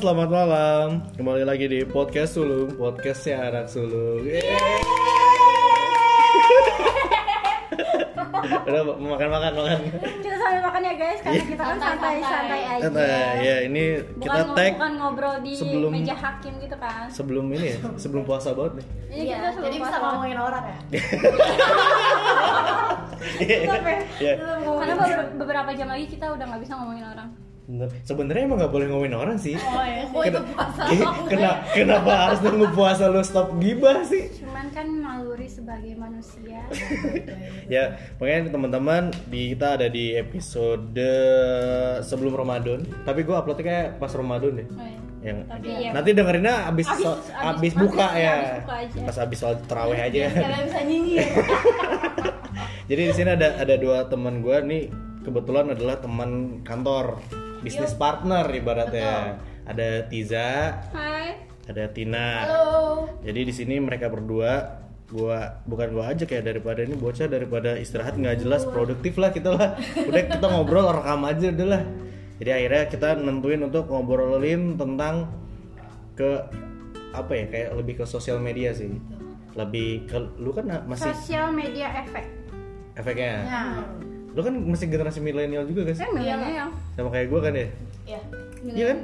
selamat malam. Kembali lagi di podcast Sulung, podcastnya anak Sulung. Udah mau makan makan makan. kita sambil makan ya guys karena kita kan santai-santai aja Nah, ya ini kita bukan, tag bukan ngobrol di sebelum- meja hakim gitu kan sebelum ini ya, sebelum puasa banget nih. Ini Iya, kita sebelum jadi bisa ngomongin orang ya. Iya. karena beber- beberapa jam lagi kita udah nggak bisa Bener. Sebenarnya emang nggak boleh ngomongin orang sih. Oh ya, oh Kena- itu puasa. Kena, kenapa harus nunggu puasa lu stop gibah sih? cuman kan naluri sebagai manusia ya makanya teman-teman di kita ada di episode sebelum Ramadan tapi gue uploadnya kayak pas Ramadan deh Oh, iya. yang Tapi iya. nanti dengerinnya abis Abis- so- abis- abis abis- buka iya, ya abis buka aja. pas abis sholat terawih aja Kalian bisa nyinyir. jadi di sini ada ada dua teman gue nih kebetulan adalah teman kantor bisnis partner ibaratnya. Ada Tiza Hai. ada Tina. Halo. jadi di sini mereka berdua gua bukan gua aja kayak daripada ini bocah daripada istirahat nggak jelas produktif lah kita lah. Udah kita ngobrol rekam aja udah lah. Jadi akhirnya kita nentuin untuk ngobrolin tentang ke apa ya kayak lebih ke sosial media sih. Lebih ke lu kan masih sosial media efek. Efeknya? Nah lu kan masih generasi milenial juga saya kan milenial. Sama kayak gua kan ya? Ya. iya kan?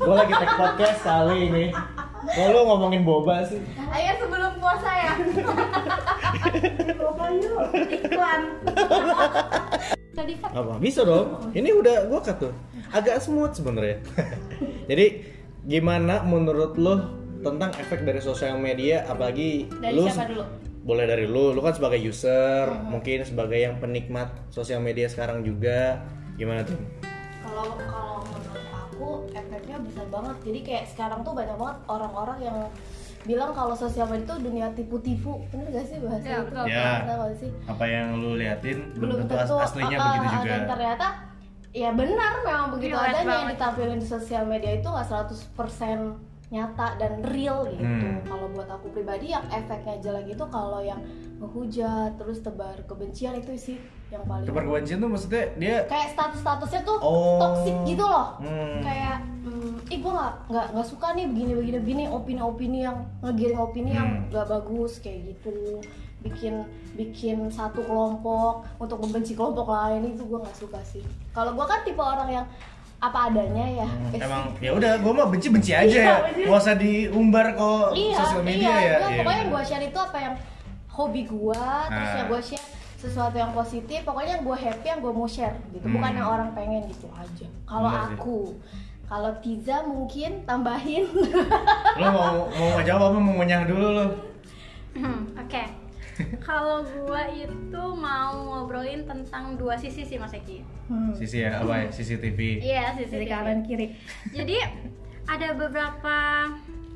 gua lagi take podcast kali ini. Kok lu ngomongin boba sih? Ayo sebelum puasa ya. iklan. Tadi kan apa? Bisa dong. Ini udah gua cut tuh. Agak smooth sebenarnya. Jadi gimana menurut lo tentang efek dari sosial media apalagi Dari lu siapa dulu? Boleh dari lu lu kan sebagai user mungkin sebagai yang penikmat sosial media sekarang juga gimana tuh Kalau kalau menurut aku efeknya besar banget. Jadi kayak sekarang tuh banyak banget orang-orang yang bilang kalau sosial media itu dunia tipu-tipu. Bener gak sih bahasa Ya, itu? Ya. Sih? apa yang lu liatin belum tentu aslinya uh, begitu uh, juga dan ternyata ya benar memang begitu Relate adanya yang banget. ditampilin di sosial media itu nggak 100% nyata dan real gitu Hmm. kalau buat aku pribadi yang efeknya jelek itu kalau yang menghujat terus tebar kebencian itu sih yang paling Tebar kebencian tuh maksudnya dia kayak status-statusnya tuh Oh. toxic gitu loh Hmm. kayak hmm, ih gue nggak nggak nggak suka nih begini begini begini opini-opini yang ngegiring opini yang Hmm. nggak bagus kayak gitu bikin bikin satu kelompok untuk membenci kelompok lain itu gue nggak suka sih kalau gue kan tipe orang yang apa adanya ya. Hmm, emang ya udah gua mah benci benci aja Iya, ya. benci. nggak usah diumbar ke iya, sosial media iya, ya. Gua- Iya, pokoknya yang gue share itu apa yang hobi gue terus Ah. yang gue share sesuatu yang positif pokoknya yang gue happy yang gue mau share gitu. Bukan Hmm. yang orang pengen gitu aja. Kalau sih. aku kalau Tiza mungkin tambahin. Lo mau mau jawab apa mau ngunyah dulu lo. Hmm, Oke. Kalau gua itu mau ngobrolin tentang dua sisi sih Mas Eki. sisi ya apa ya? CCTV Iya, sisi kanan kiri. Jadi ada beberapa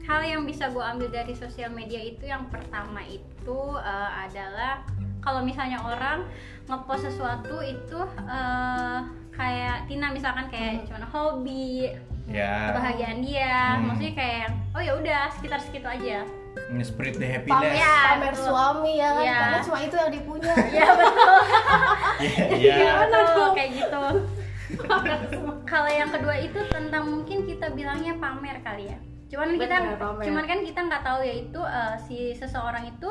hal yang bisa gua ambil dari sosial media itu. Yang pertama itu eh, adalah kalau misalnya orang ngepost sesuatu itu eh, kayak Tina misalkan kayak cuma hobi ya. kebahagiaan dia. Hmm. maksudnya kayak oh ya udah sekitar segitu aja ini spirit the pamer, happiness Ya, pamer betul. suami ya kan Iya. karena cuma itu yang dipunya ya betul Iya, Iya iya. betul kayak gitu. Kalau yang kedua itu tentang mungkin kita bilangnya pamer kali ya. Cuman kita pamer. cuman kan kita nggak tahu ya itu eh, si seseorang itu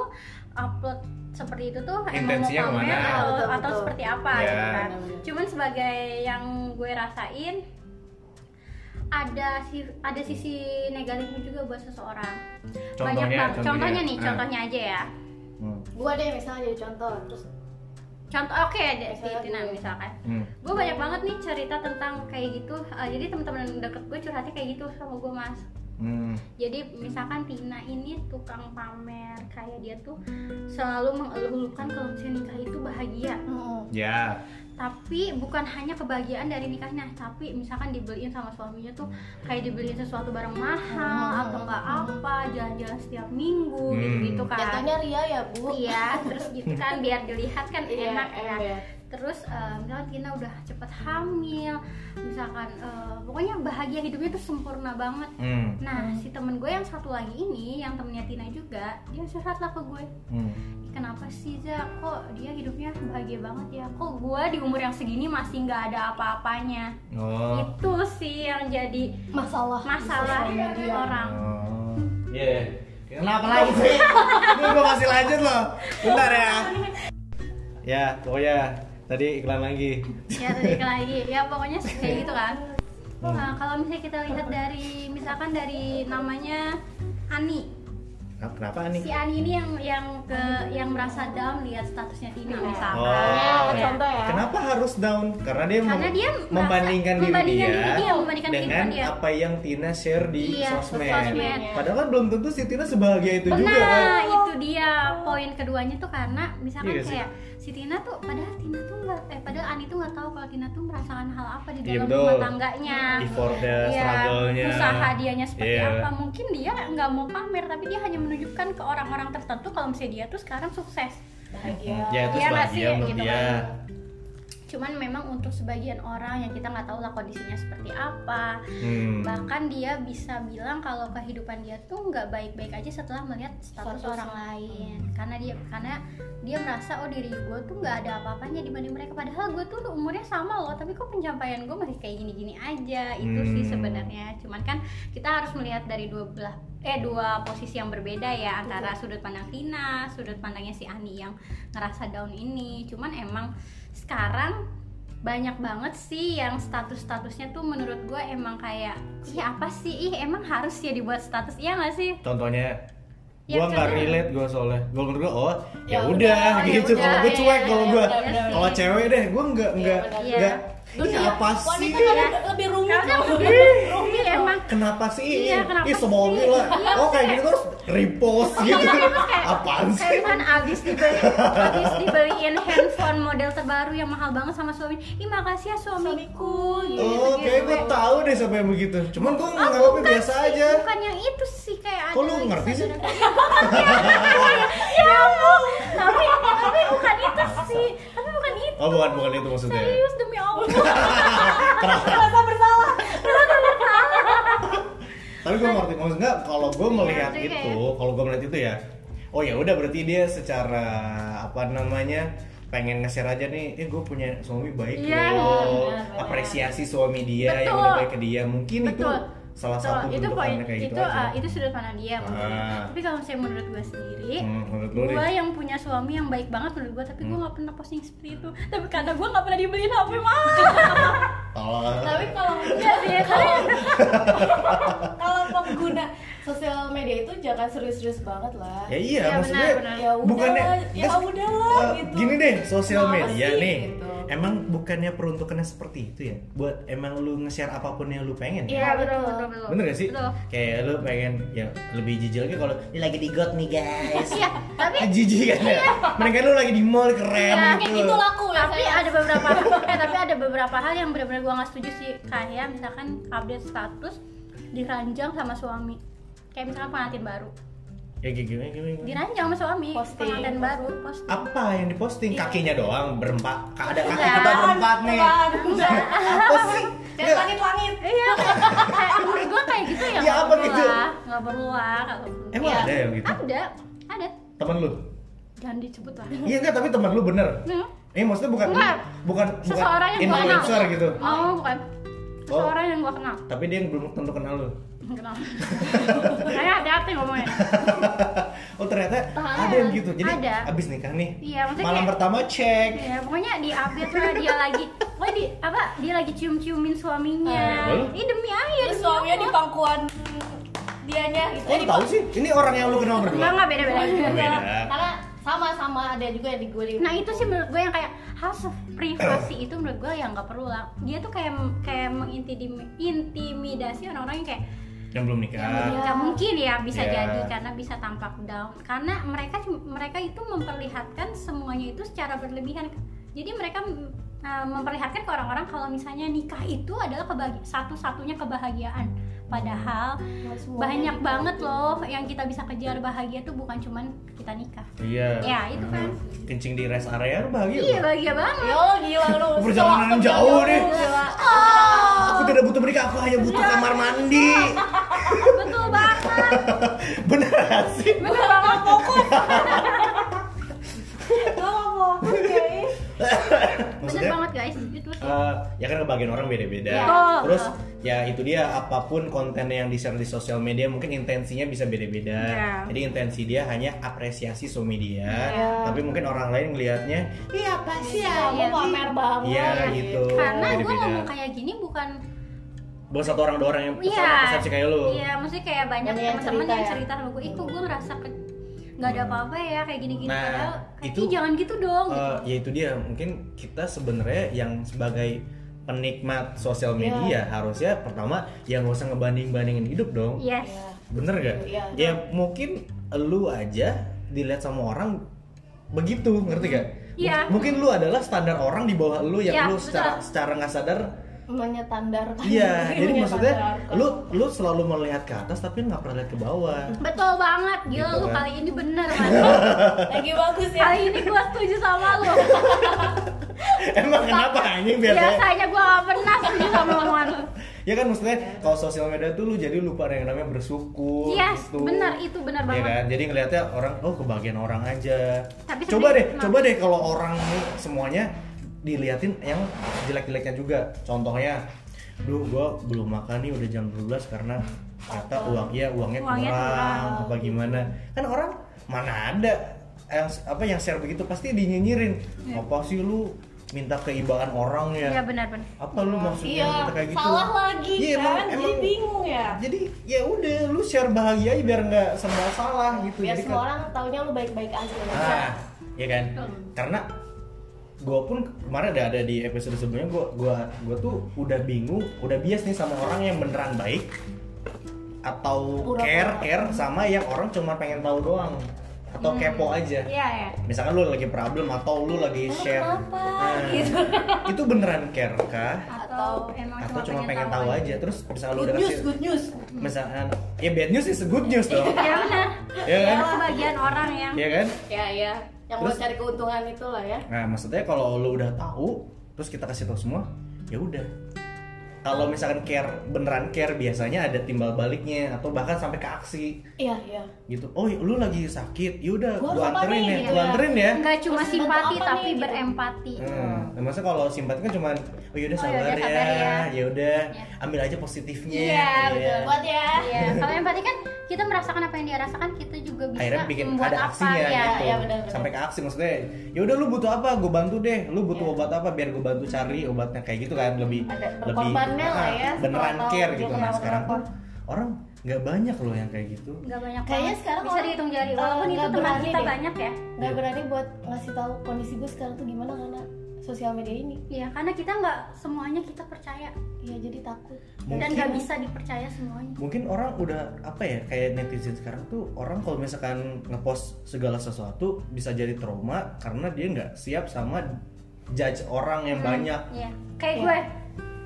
upload seperti itu tuh emang mau Intensinya pamer ke mana? atau, Betul, atau betul. seperti apa Ya. gitu kan. Cuman sebagai yang gue rasain ada si ada sisi negatifnya juga buat seseorang. Banyak Contohnya, banget. contohnya. Contohnya nih, Ah. contohnya aja ya. Hmm. gua deh misalnya jadi contoh terus Contoh oke deh si Misalnya Tina gue. misalkan. Hmm. gue banyak banget nih cerita tentang kayak gitu Eh, jadi teman-teman deket gue curhatnya kayak gitu sama gue mas Hmm. jadi misalkan Tina ini tukang pamer kayak dia tuh selalu mengeluh-elukan kalau misalnya nikah itu bahagia hmm, ya tapi bukan hanya kebahagiaan dari nikahnya tapi misalkan dibeliin sama suaminya tuh kayak dibeliin sesuatu barang mahal Hmm. atau enggak apa jalan-jalan setiap minggu Hmm. gitu gitu kan jatuhnya Ria ya bu iya terus gitu kan biar dilihat kan Iya, enak ya ember. Terus eh, misalkan Tina udah cepet hamil misalkan eh, pokoknya bahagia hidupnya tuh sempurna banget Hmm. nah si temen gue yang satu lagi ini yang temennya Tina juga dia curhat lah ke gue Hmm. kenapa sih Za kok dia hidupnya bahagia banget ya kok gue di umur yang segini masih nggak ada apa-apanya Oh. itu sih yang jadi masalah di masalah media. orang Oh. Iya. Kenapa lagi sih? Ini gua masih lanjut loh. Bentar ya. Ya, pokoknya tadi iklan lagi. ya tadi lagi ya pokoknya kayak gitu kan Hmm. Nah, kalau misalnya kita lihat dari misalkan dari namanya Ani Nah, Kenapa nih? si Ani ini yang yang ke yang merasa down lihat statusnya Tina misalkan Oh. Ya, contoh ya. Kenapa harus down? Karena dia, mem- Karena dia merasa- membandingkan diri membandingkan dia, diri dia, membandingkan dengan kehidupan dia. apa yang Tina share di Iya, sosmed. sosmed. Padahal kan belum tentu si Tina sebahagia itu juga kan. Nah, itu dia poin keduanya tuh karena misalkan Iya sih. Si Tina tuh padahal Tina tuh nggak eh padahal Ani tuh nggak tahu kalau Tina tuh merasakan hal apa di Iya, dalam betul. rumah tangganya. Effortnya, Iya, struggle-nya. usaha dianya seperti Iya. apa. Mungkin dia nggak mau pamer tapi dia hanya menunjukkan ke orang-orang tertentu kalau misalnya dia tuh sekarang sukses. bahagia Ya itu Iya nggak sebahagia sih? Gitu dia. kan. Cuman memang untuk sebagian orang yang kita nggak tahu lah kondisinya seperti apa, Hmm. bahkan dia bisa bilang kalau kehidupan dia tuh nggak baik-baik aja setelah melihat status Status. orang lain karena dia karena dia merasa oh diri gue tuh nggak ada apa-apanya dibanding mereka padahal gue tuh umurnya sama loh tapi kok pencapaian gue masih kayak gini-gini aja itu sih Hmm. sebenarnya cuman kan kita harus melihat dari dua belah eh dua posisi yang berbeda ya antara sudut pandang Tina sudut pandangnya si Ani yang ngerasa down ini cuman emang sekarang banyak banget sih yang status-statusnya tuh menurut gue emang kayak ih apa sih? Ih emang harus ya dibuat status? Iya gak sih? Contohnya Ya, gua nggak relate gua soalnya. Gua menurut gua oh ya Ya udah ya gitu. kalau gua iya, cuek iya, kalau iya, gua. Iya, iya. kalau cewek deh gua nggak nggak benar. nggak. ini ya, apa sih? wanita kan Iya. lebih rumit Karena loh. lebih emang. Kenapa sih Iya, kenapa ih semoga sih? lah Iya, oh kayak gitu terus repost gitu. kayak- apaan kayak sih misalkan abis dibeli abis dibeliin handphone model terbaru yang mahal banget sama suami ih makasih ya suamiku gitu, Oh, kayak gue tahu deh siapa yang begitu. Cuman gue nganggapnya biasa aja. bukan yang itu sih kayak Kok ada lu ngerti sih? ya ampun tapi tapi bukan itu sih. Tapi bukan itu Oh, bukan bukan itu maksudnya. serius demi allah. Merasa bersalah Tapi gue ngerti maksudnya kalau gue melihat jadi itu, kayak- kalau gue melihat itu ya, oh ya udah berarti dia secara apa namanya pengen nge-share aja nih, eh gue punya suami baik Iya, loh, benar, benar. apresiasi suami dia yang Betul. udah baik ke dia, mungkin itu Betul. Salah Betul, satu itu poin kayak itu gitu aja. uh, itu sudut pandang dia mungkin. Ah. tapi kalau saya menurut gue sendiri Hmm, menurut gue nih? yang punya suami yang baik banget menurut gue tapi gue Hmm. nggak pernah posting seperti itu tapi karena gue nggak pernah dibeliin hp mah tapi kalau Iya sih karena- kalau pengguna sosial media itu jangan serius-serius banget lah ya iya, Iya, maksudnya benar, benar. ya udah bukannya ya udahlah Eh, gitu Gini deh, sosial media nih. gitu? Emang bukannya peruntukannya seperti itu ya? Buat emang lu nge-share apa pun yang lu pengen. iya betul betul betul Bener gak sih? betul Kayak lu pengen ya lebih jijik lagi kalau ini lagi di got nih guys. iya tapi Ah, jijik kan ya? Mendingan lu lagi di mall keren Iya, kayak gitu. gitu laku ya tapi saya. ada beberapa eh tapi ada beberapa hal yang benar-benar gue nggak setuju sih kayak misalkan update status diranjang sama suami kayak misalkan pengantin baru Ya kayak gimana gimana. gimana? diranjang sama suami Posting. pengantin baru post Apa yang diposting? Kakinya doang berempat. Ada kaki Enggak. kita berempat nih. Enggak. Apa sih? dan Nggak. langit-langit Iya, menurut gue kayak gitu ya Ya, nggak apa perlu gitu? lah, nggak perlu lah kalau Emang Iya. ada yang gitu? ada, ada, Temen lu? jangan disebut lah. Iya enggak, tapi temen lu bener. Hmm. Eh maksudnya bukan Enggak. bukan bukan Seseorang yang influencer gitu. Oh, bukan. Oh. Seseorang yang gue kenal. Tapi dia yang belum tentu kenal lu. Kenal. Saya hati-hati ngomongnya. oh ternyata Tahan. ada yang gitu. Jadi Ada. abis nikah nih. Iya, maksudnya Malam kayak- pertama cek. Ya, pokoknya di update lah dia lagi, pokoknya di apa? Dia lagi cium-ciumin suaminya. Ah, lalu? Ih demi ayah, terus demi suaminya di pangkuan dianya gitu Eh, di tahu sih? Ini orang yang lu kenal berdua. Enggak enggak beda beda. Oh, beda. karena sama-sama ada juga yang di gue di Nah itu sih menurut gue yang kayak hal privasi itu menurut gue yang nggak perlu lah. Dia tuh kayak kayak mengintimidasi orang-orang yang kayak Yang belum nikah. yang belum nikah. mungkin ya bisa Iya. jadi karena bisa tampak down karena mereka mereka itu memperlihatkan semuanya itu secara berlebihan jadi mereka uh, memperlihatkan ke orang-orang kalau misalnya nikah itu adalah satu-satunya kebahagiaan padahal banyak gitu. banget loh yang kita bisa kejar bahagia tuh bukan cuman kita nikah Iya. Ya, itu kan. Kencing di rest area bahagia. iya bahagia banget Yo gila lu. Perjalanan jauh nih. gila. Aku tidak butuh menikah, aku hanya butuh kamar mandi. betul banget Bener gak sih? bener banget fokus Gua nggak fokus Maksudnya banget guys itu sih eh, ya kan kebagian orang beda-beda. Ya. Betul. Terus ya itu dia apa pun konten yang di share di sosial media mungkin intensinya bisa beda-beda. Ya. Jadi intensi dia hanya apresiasi sosial media, Ya. tapi mungkin orang lain ngelihatnya, iya apa sih ya? Kamu pamer banget. Iya gitu. karena gue ngomong kayak gini bukan Buat satu orang dua orang yang sama persepsi kayak lu. Iya, maksudnya kayak banyak Banyak yang teman-teman cerita yang ya. cerita sama gue, itu gue ngerasa ke nggak ada apa-apa ya kayak gini-gini Nah, padahal kayak, itu- "Ih, jangan gitu dong. Eh, ya itu dia mungkin kita sebenarnya yang sebagai penikmat sosial media harusnya pertama ya nggak usah ngebanding bandingin hidup dong yes. Iya. bener gak Iya. ya mungkin lu aja dilihat sama orang begitu ngerti gak Iya. mungkin lu adalah standar orang di bawah lu yang Iya, lu secara betul. secara nggak sadar Menyetandarkan. iya jadi maksudnya lu lu selalu melihat ke atas tapi nggak pernah lihat ke bawah Betul banget, gila Gitu lu kan. kali ini bener man lagi bagus ya. Kali ini gue setuju sama lu emang kenapa anjing biasanya Biasanya gue gak pernah setuju sama omongan lu ya kan maksudnya kalau sosial media tuh lu jadi lupa ada yang namanya bersyukur Yes, gitu. benar itu benar Iya banget kan jadi ngelihatnya orang oh kebagian orang aja Tapi coba deh coba deh kalau orang nih semuanya diliatin yang jelek-jeleknya juga contohnya duh gua belum makan nih udah jam 12 karena kata uang ya uangnya, Uangnya kurang, kurang. apa gimana kan orang mana ada yang apa yang share begitu pasti dinyinyirin Iya. apa sih lu minta keibaan orang ya Iya benar-benar apa lu maksudnya Iya, minta kayak gitu salah lagi Iya, kan. emang- Jadi emang- bingung ya. jadi ya udah lu share bahagia aja biar nggak semua salah gitu Biar jadi semua kan- orang taunya lu baik-baik aja. nah ya kan Betul. karena gue pun kemarin ada ada di episode sebelumnya gue gua gua tuh udah bingung udah bias nih sama orang yang beneran baik atau Pura-pura. care care sama yang orang cuma pengen tahu doang atau Hmm. kepo aja Iya ya misalkan lu lagi problem atau lu lagi Lu share kenapa? Nah, Gitu. itu beneran care kah Atau emang atau cuma pengen tahu aja terus misalkan lu Good udah news, kasih good news. misalkan ya bad news is good news dong Ya benar ya kan Ada sebagian orang yang ya kan Ya ya. Yang mau Terus- cari keuntungan itulah ya. Nah, maksudnya kalau lu udah tahu, terus kita kasih tahu semua, ya udah. Kalau misalkan care beneran care biasanya ada timbal baliknya atau bahkan sampai ke aksi Iya iya. gitu. Oh, lu lagi sakit, yaudah Gua gua apa anterin nih? ya, Gitu gua ya. anterin ya. nggak cuma Terus simpati apa tapi nih, gitu? berempati Hmm, nah, maksudnya kalau simpati kan cuman oh yaudah Oh, sabar, yaudah, sabar ya, ya. ya udah Ya. ambil aja positifnya. Iya, ya. betul. Buat ya. Iya, kalau empati kan kita merasakan apa yang dia rasakan, kita juga bisa Akhirnya bikin membuat ada apa aksinya ya. gitu. Iya, benar-benar. Sampai ke aksi maksudnya. Ya udah lu butuh apa? Gue bantu deh. Lu butuh Iya. obat apa? Biar gue bantu cari obatnya kayak gitu kan lebih Ada lebih berkorbannya lah ah, ya, beneran care gitu. Nah, sekarang tuh orang nggak banyak loh yang kayak gitu. Nggak banyak Kayaknya sekarang bisa dihitung jari. eh, Walaupun itu nggak teman kita deh. banyak ya. Nggak Iya. berani buat ngasih tahu kondisi gue sekarang tuh gimana karena sosial media ini. Iya, karena kita nggak semuanya kita percaya Iya jadi takut. dan Mungkin- nggak bisa dipercaya semuanya. Mungkin orang udah apa ya kayak netizen sekarang tuh orang kalau misalkan ngepost segala sesuatu bisa jadi trauma karena dia nggak siap sama judge orang yang banyak. Iya, kayak Iya. gue.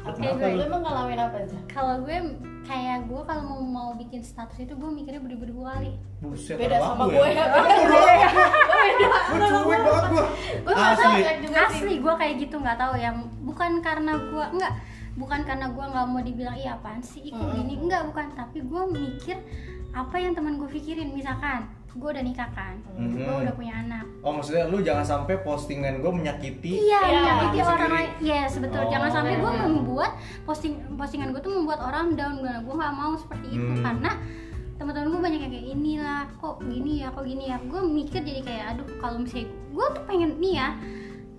Kayak Kenapa gue. lu emang ngalamin apa aja? Kalau gue kayak gue kalau mau mau bikin status itu gue mikirnya beribu-ribu kali. Buset, Beda sama gue ya. ya. Gue cuek banget gue. Gue Asli. Asli gue kayak gitu nggak tahu yang bukan karena gue nggak bukan karena gue nggak mau dibilang iya apaan sih ikut gini enggak bukan tapi gue mikir apa yang teman gue pikirin misalkan gue udah nikah kan gue Mm-mm. udah punya anak Oh maksudnya lu jangan sampai postingan gue menyakiti Iya, Iya, menyakiti orang lain. Yes, betul. Oh. Jangan sampai gue membuat posting postingan gue tuh membuat orang down. Nah, gue nggak mau seperti itu Hmm. karena teman-teman gue banyak yang kayak inilah kok gini ya kok gini ya gue mikir jadi kayak aduh kalau misalnya gue tuh pengen nih ya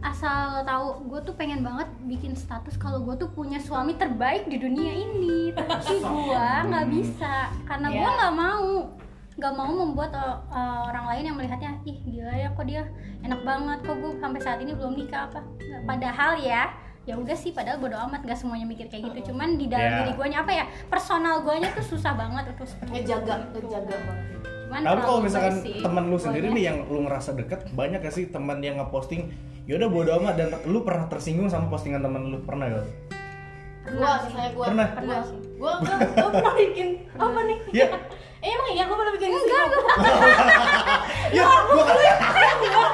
asal tahu gue tuh pengen banget bikin status kalau gue tuh punya suami terbaik di dunia ini tapi gue nggak bisa karena gue Ya. nggak mau nggak mau membuat uh, uh, orang lain yang melihatnya ih gila ya kok dia enak banget kok gue sampai saat ini belum nikah apa padahal ya ya udah sih padahal bodo amat gak semuanya mikir kayak gitu cuman di dalam Ya. diri gue apa ya personal gue tuh susah banget untuk seperti Ngejaga, itu. ngejaga banget. cuman Tapi kalau misalkan sih, teman lu sendiri guanya- nih yang lu ngerasa deket banyak gak sih teman yang ngeposting yaudah bodo amat dan lu pernah tersinggung sama postingan teman lu pernah gak? gua misalnya gua Pernah? gua gua gua, gua pernah bikin apa nih Iya. eh, emang iya gua pernah bikin enggak gitu. Ya, gua kan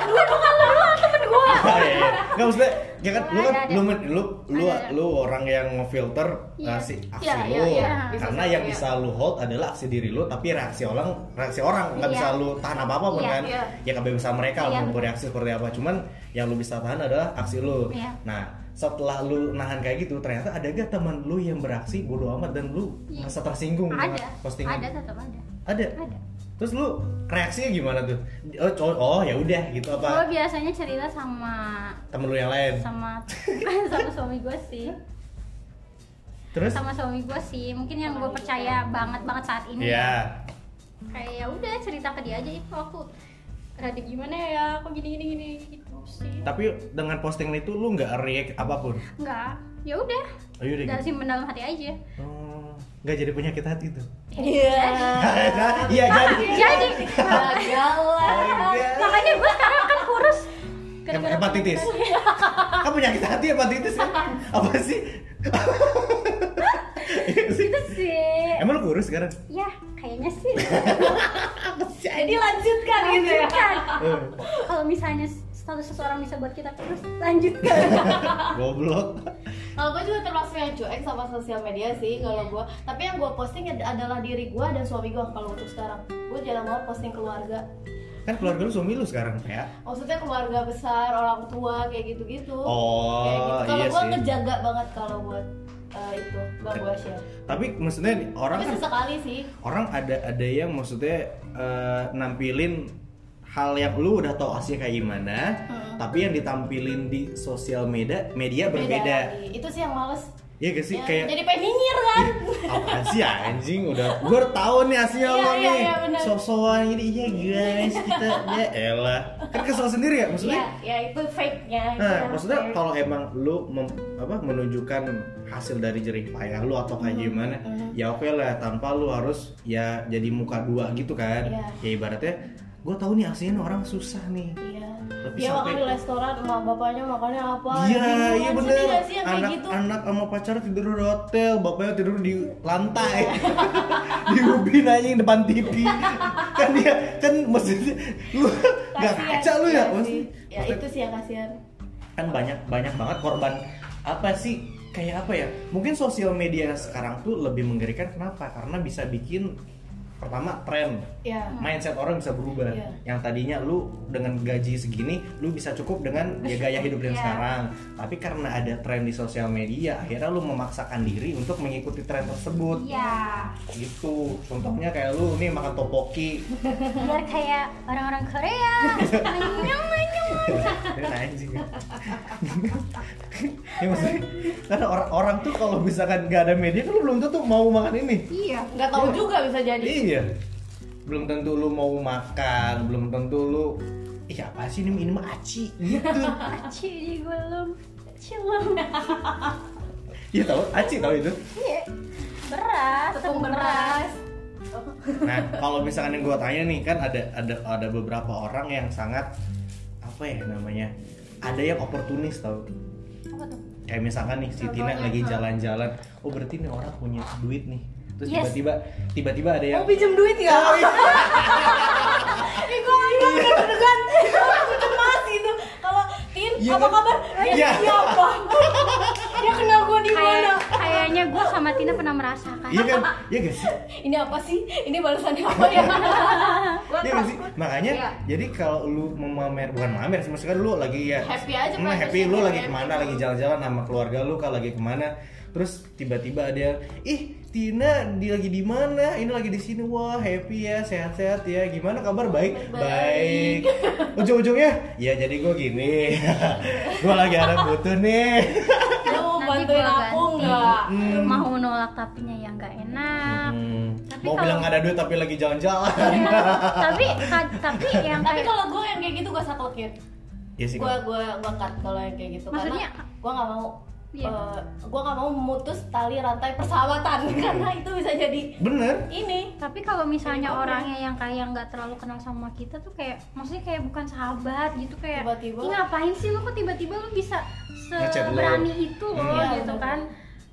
gua bukan lu lu temen gua. Oh, iya, iya. Nggak maksudnya ya kan lu kan lu lu lu lu orang yang ngefilter Iya. ngasih aksi Iya, lu. karena yang bisa lu hold adalah aksi diri lu tapi reaksi orang reaksi orang. Nggak bisa lu tahan apa apa pun kan ya kebebasan mereka mau bereaksi seperti apa. Cuman yang lu bisa tahan adalah aksi lu. Nah setelah lu nahan kayak gitu ternyata ada gak teman lu yang beraksi bodo amat dan lu Iya. merasa tersinggung ada. postingan? Ada tetap ada. Ada? Ada. Terus lu reaksinya gimana tuh? Oh, co- oh ya udah gitu gue apa biasanya cerita sama temen lu yang lain? sama sama suami gue sih. Terus? Sama suami gue sih. Mungkin yang gue percaya banget banget saat ini ya. Kayak ya udah cerita ke dia aja itu aku rada gimana ya? Aku gini gini gini sih Tapi dengan postingan itu lu nggak react apa pun. enggak ya udah Oh, yaudah dari gitu. simpen dalam hati aja Oh, nggak jadi penyakit hati tuh. iya Iya jadi. jadi gagal makanya gue sekarang kan kurus Hepatitis. Kan penyakit hati hepatitis kan? Apa sih? Iya sih. itu sih Emang lu kurus sekarang? ya kayaknya sih jadi lanjutkan gitu ya lanjutkan kalau misalnya status seseorang bisa buat kita kurus lanjutkan Goblok. Kalau gue juga termasuk yang cuek sama sosial media sih kalau gue. Tapi yang gue posting ad- adalah diri gue dan suami gue kalau untuk sekarang. Gue jarang banget posting keluarga. Kan keluarga lu suami lu sekarang ya? Maksudnya keluarga besar, orang tua kayak gitu-gitu. Oh, kayak gitu. Kalau iya gue sih. ngejaga banget kalau buat eh, itu gak gue share. Tapi maksudnya nih, orang Tapi kan sesekali sih. orang ada ada yang maksudnya eh, nampilin hal yang lu udah tau aslinya kayak gimana, Hmm. tapi yang ditampilin di sosial media media berbeda. lagi. Itu sih yang males. Iya gak sih Ya, kayak Jadi pengen nyinyir kan. apaan sih anjing udah gue tahu nih aslinya Iya, lo iya, nih iya, ini iya guys kita ya elah kan kesel sendiri ya maksudnya Iya, ya itu fake-nya. itu nah yang maksudnya fake. kalau emang lu mem- apa menunjukkan hasil dari jerih payah lu atau kayak gimana mhm. ya oke lah tanpa lu harus ya jadi muka dua gitu kan Iya. ya ibaratnya gue tahu nih aslinya orang susah nih Iya. Tapi makan sampai- di restoran, emak bapaknya makannya apa? Iya, iya bener. sih yang Anak gitu? anak sama pacar tidur di hotel, bapaknya tidur di lantai. di ubin aja depan TV. kan dia kan maksudnya lu nggak kaca lu ya, maksudnya. Ya itu sih yang kasihan. kan banyak banyak banget korban apa sih kayak apa ya? Mungkin sosial media sekarang tuh lebih mengerikan kenapa? Karena bisa bikin pertama tren Ya. mindset orang bisa berubah. Iya. Yang tadinya lu dengan gaji segini, lu bisa cukup dengan ya gaya hidup yang Iya. sekarang. Tapi karena ada tren di sosial media, akhirnya lu memaksakan diri untuk mengikuti tren tersebut. ya Gitu. Contohnya kayak lu nih makan topoki. biar kayak orang-orang Korea anjing. ya maksudnya karena orang orang tuh kalau misalkan nggak ada media kan lu belum tentu mau makan ini. iya Nggak tahu juga bisa jadi. Iya. Belum tentu lu mau makan, belum tentu lu Iya apa sih ini ini mah aci gitu. aci di belum cilum Iya tahu, aci tahu itu. iya beras Tepung tepung beras. Nah, kalau misalkan yang gue tanya nih kan ada ada ada beberapa orang yang sangat apa ya namanya? Ada yang oportunis tau. apa tuh Kayak misalkan nih si Tina lagi jalan-jalan, oh berarti nih orang punya duit nih. Terus Yes. tiba-tiba tiba-tiba ada yang Mau pinjem duit ya? Oh, iya. Ih, gue gue bener-bener Aku cemas gitu. Kalau Tin, Iya apa kan? kabar? Iya. Iya. Siapa? Dia kenal gue di kayak mana? Kayaknya gue sama Tina pernah merasakan Iya kan? Iya gak sih? Ini apa sih? Ini balasannya apa ya? Iya gak sih? Makanya Iya. jadi kalau lu memamer bukan mamer sih maksudnya lu lagi ya Happy aja, Hmm, privacy happy lu lagi happy. ke mana lagi jalan-jalan sama keluarga lu kalau lagi ke mana terus tiba-tiba ada yang ih Tina di lagi di mana ini lagi di sini wah happy ya sehat-sehat ya gimana kabar baik Baik. ujung-ujungnya ya jadi gue gini gue lagi ada butuh nih mau bantuin gua aku ganti. nggak? Hmm. mau nolak tapinya ya nggak enak Hmm. Tapi mau kalau- bilang gak ada duit tapi lagi jalan-jalan tapi ka- tapi yang Tapi kayak kalau gue yang kayak gitu gue sakit ya sih gue gue gue cut kalau yang kayak gitu Maksudnya- karena gue nggak mau Iya. gue nggak mau memutus tali rantai persahabatan karena itu bisa jadi bener ini tapi kalau misalnya Kayak orangnya yang kayak nggak terlalu kenal sama kita tuh kayak maksudnya kayak bukan sahabat gitu kayak Tiba-tiba. "Ih, ngapain sih lu kok tiba-tiba lu bisa. Seberani itu loh Iya, gitu kan.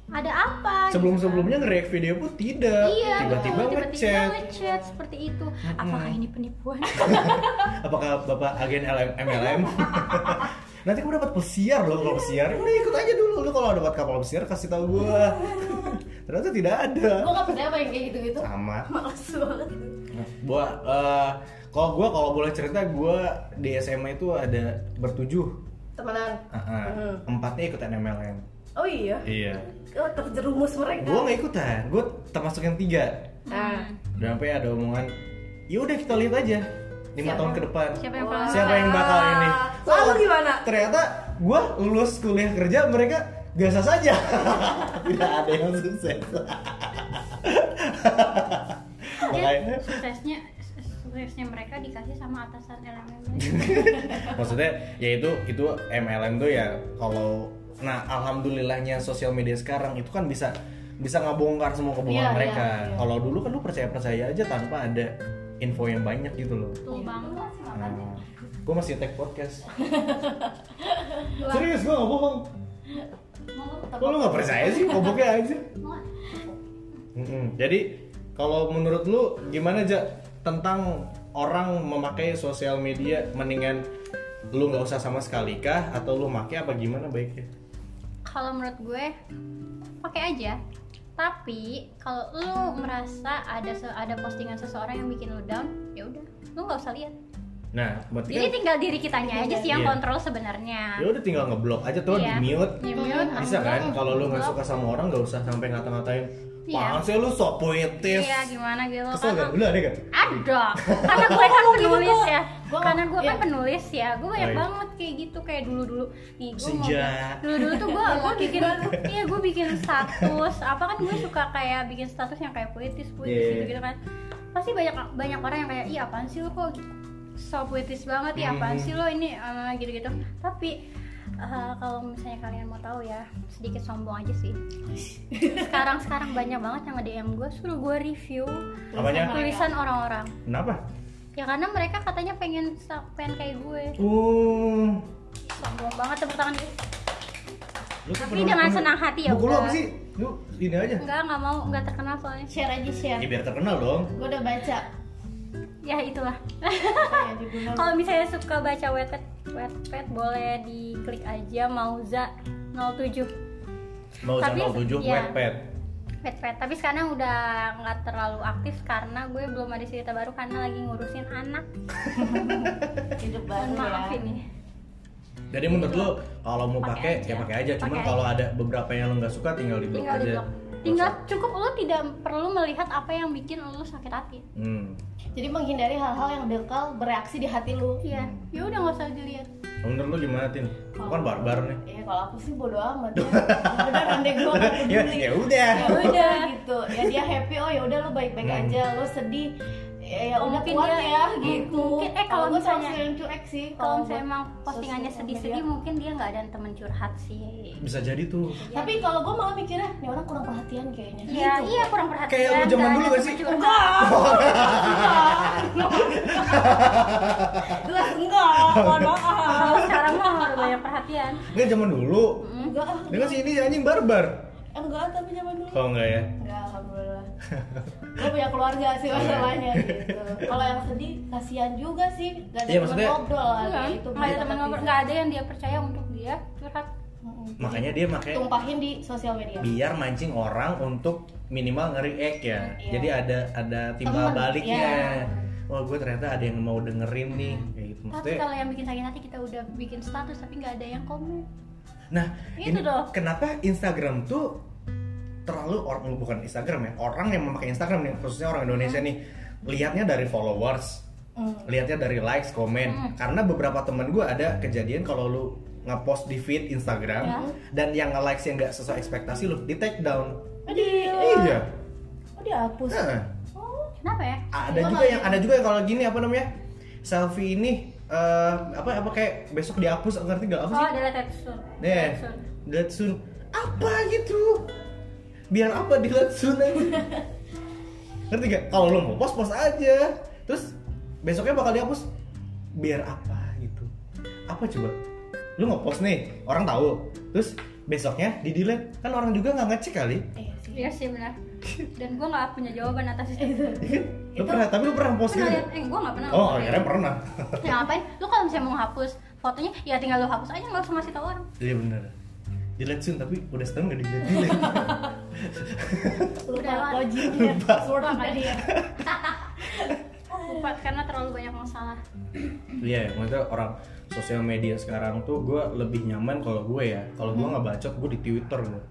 Ada apa sebelum gitu kan. sebelumnya nge-react video pun tidak. Iya tiba-tiba betul, ngechat. ngechat seperti itu. Apakah ini penipuan? Apakah bapak agen LM, MLM nanti kamu dapat pesiar loh kalau pesiar. Udah ikut aja dulu lu kalau dapat kapal pesiar kasih tahu gua. Ternyata tidak ada. Gue gak percaya apa yang kayak gitu-gitu. Sama. Males banget. Gua eh, kalau gua kalau boleh cerita gua di SMA itu ada bertujuh temenan. Ah, ah. Hmm. empatnya ikutan MLM oh iya? Iya. Oh, terjerumus mereka. Gua nggak ikutan. Gua termasuk yang tiga. Nah dan sampai ada omongan ya udah kita lihat aja lima tahun ke depan. Siapa yang siapa yang bakal ini? Lalu gimana? ternyata gue lulus kuliah kerja mereka biasa saja. Tidak ada yang sukses. Makanya suksesnya suksesnya mereka dikasih sama atasan elemen maksudnya ya itu itu MLM tuh ya kalau nah alhamdulillahnya sosial media sekarang itu kan bisa bisa ngabongkar semua kebohongan Iya, mereka. iya, iya. kalau dulu kan lu percaya percaya aja tanpa ada info yang banyak gitu loh. Betul banget. nah, gue masih tag podcast. Serius gue gak bohong. Kok lu gak percaya sih? Ngoboknya aja. Jadi kalau menurut lu gimana aja tentang orang memakai sosial media mendingan lu nggak usah sama sekali kah atau lu make apa gimana baiknya? kalau menurut gue pakai aja tapi kalau lu merasa ada ada postingan seseorang yang bikin lu down ya udah lu nggak usah lihat Nah, berarti jadi kan tinggal diri kitanya aja sih yang Iya. kontrol sebenarnya ya udah tinggal ngeblok aja tuh Iya. di mute. Di mute, Bisa kan? Kalau lu nggak suka sama orang nggak usah sampai ngata-ngatain. Iya. Sih lu sok puitis? iya gimana gitu Kesel gak? Lu ada gak? ada karena gue kan penulis ya Gua- karena gue kan iya. penulis ya gue banyak Oh, iya. banget kayak gitu kayak dulu dulu nih gue mau Senja. dulu dulu tuh gue gue bikin iya gue bikin status apa kan gue suka kayak bikin status yang kayak puitis puitis Iya. gitu gitu kan pasti banyak banyak orang yang kayak iya apaan sih lo kok so puitis banget ya apaan Hmm. sih lo ini gitu gitu tapi eh, kalau misalnya kalian mau tahu ya sedikit sombong aja sih sekarang sekarang banyak banget yang nge DM gue suruh gue review Apanya? tulisan orang-orang Kenapa? ya karena mereka katanya pengen pengen kayak gue Uh, sombong banget tepuk tangan lu tuh Tapi penulis- dengan senang hati ya Buku lu apa sih? Lu ini aja. enggak nggak mau nggak terkenal soalnya share aja share Ya biar terkenal dong. gue udah baca ya itulah judulnya kalau misalnya suka baca Wattpad Wattpad boleh diklik aja Mauza 07 Mau Tapi- channel 7 iya. Wattpad. Wattpad tapi sekarang udah nggak terlalu aktif karena gue belum ada cerita baru karena lagi ngurusin anak hidup baru maaf ya ini Jadi menurut lu kalau mau Pakai aja. ya pakai aja. Cuman kalau ada beberapa yang lu nggak suka tinggal di blok di aja. Tinggal cukup lo tidak perlu melihat apa yang bikin lo sakit hati. Hmm. jadi menghindari hal-hal yang bakal bereaksi di hati lu iya. Ya udah nggak usah dilihat. Menurut lu gimana Tin? Lu kan barbar nih. ya kalau aku sih bodo amat. Ya beneran deh gue gak ya, peduli. ya udah. ya udah gitu. Ya dia happy oh ya udah lu baik-baik Hmm. aja. Lu sedih ya, ya udah Mungkin kuat dia- ya gitu mungkin- eh, kalau gua misalnya- yang cuek sih kalau misalnya emang postingannya sedih-sedih mungkin dia nggak ada temen curhat sih Bisa jadi tuh. tapi kalau gue malah mikirnya nih orang kurang perhatian kayaknya Iya, Gitu. iya kurang perhatian. Kayak lu zaman nggak dulu gak sih? enggak mohon maaf Kalau sekarang mah harus banyak perhatian. Enggak zaman dulu. enggak ah. Dia kan si ini anjing barbar. enggak tapi zaman dulu Oh enggak ya? enggak gue punya keluarga sih masalahnya gitu kalau yang sedih kasihan juga sih gak ada Iya, teman ngobrol lah Enggak, kayak itu nggak ada teman tapi ngobrol, nggak ada yang dia percaya untuk dia curhat. Makanya dia pakai tumpahin di sosial media biar mancing orang untuk minimal nge-react ya. Iya. Jadi ada ada timbal Temen, baliknya. iya. Wah, gue ternyata ada yang mau dengerin nih kayak gitu. Tapi Maksudnya, kalau yang bikin sakit hati kita udah bikin status tapi nggak ada yang komen. nah, Itu dong. kenapa Instagram tuh terlalu orang bukan Instagram ya, orang yang memakai Instagram nih, khususnya orang Indonesia nih, lihatnya dari followers, Hmm. lihatnya dari likes, komen. Hmm. Karena beberapa temen gue ada kejadian kalau lu ngepost di feed Instagram Ya. dan yang nge-likes yang nggak sesuai ekspektasi lu di take down. Aduh, Iya. oh dihapus Nah, oh Kenapa ya? ada Gua juga nggak yang ada juga yang kalau gini apa namanya? Selfie ini eh, apa apa kayak besok dihapus ngerti gak apa sih? Oh, deleted soon. Nih, Deleted soon. apa gitu? Biar apa dilihat sun aja? Ngerti gak? Kalau lo mau post post aja, terus besoknya bakal dihapus. Biar apa gitu? Apa coba? Lu nge-post nih, orang tahu. Terus besoknya di delete kan orang juga nggak ngecek kali Iya sih. Iya sih benar. Dan gue nggak punya jawaban atas itu. Itu. Iya kan? Lu pernah tapi lu pernah post gitu? Eh, gue nggak pernah. oh Nggak akhirnya pernah Ya ngapain? Lu kalau misalnya mau hapus fotonya, ya tinggal lu hapus aja nggak usah ngasih tau orang. iya bener delete soon tapi udah setahun nggak di delete delete Lupa logiknya. Password Lupa apa kali. dia? Lupa karena terlalu banyak masalah. Iya, maksudnya orang sosial media sekarang tuh gue lebih nyaman kalau gue ya. Kalau gue nggak bacot, gue di Twitter gue.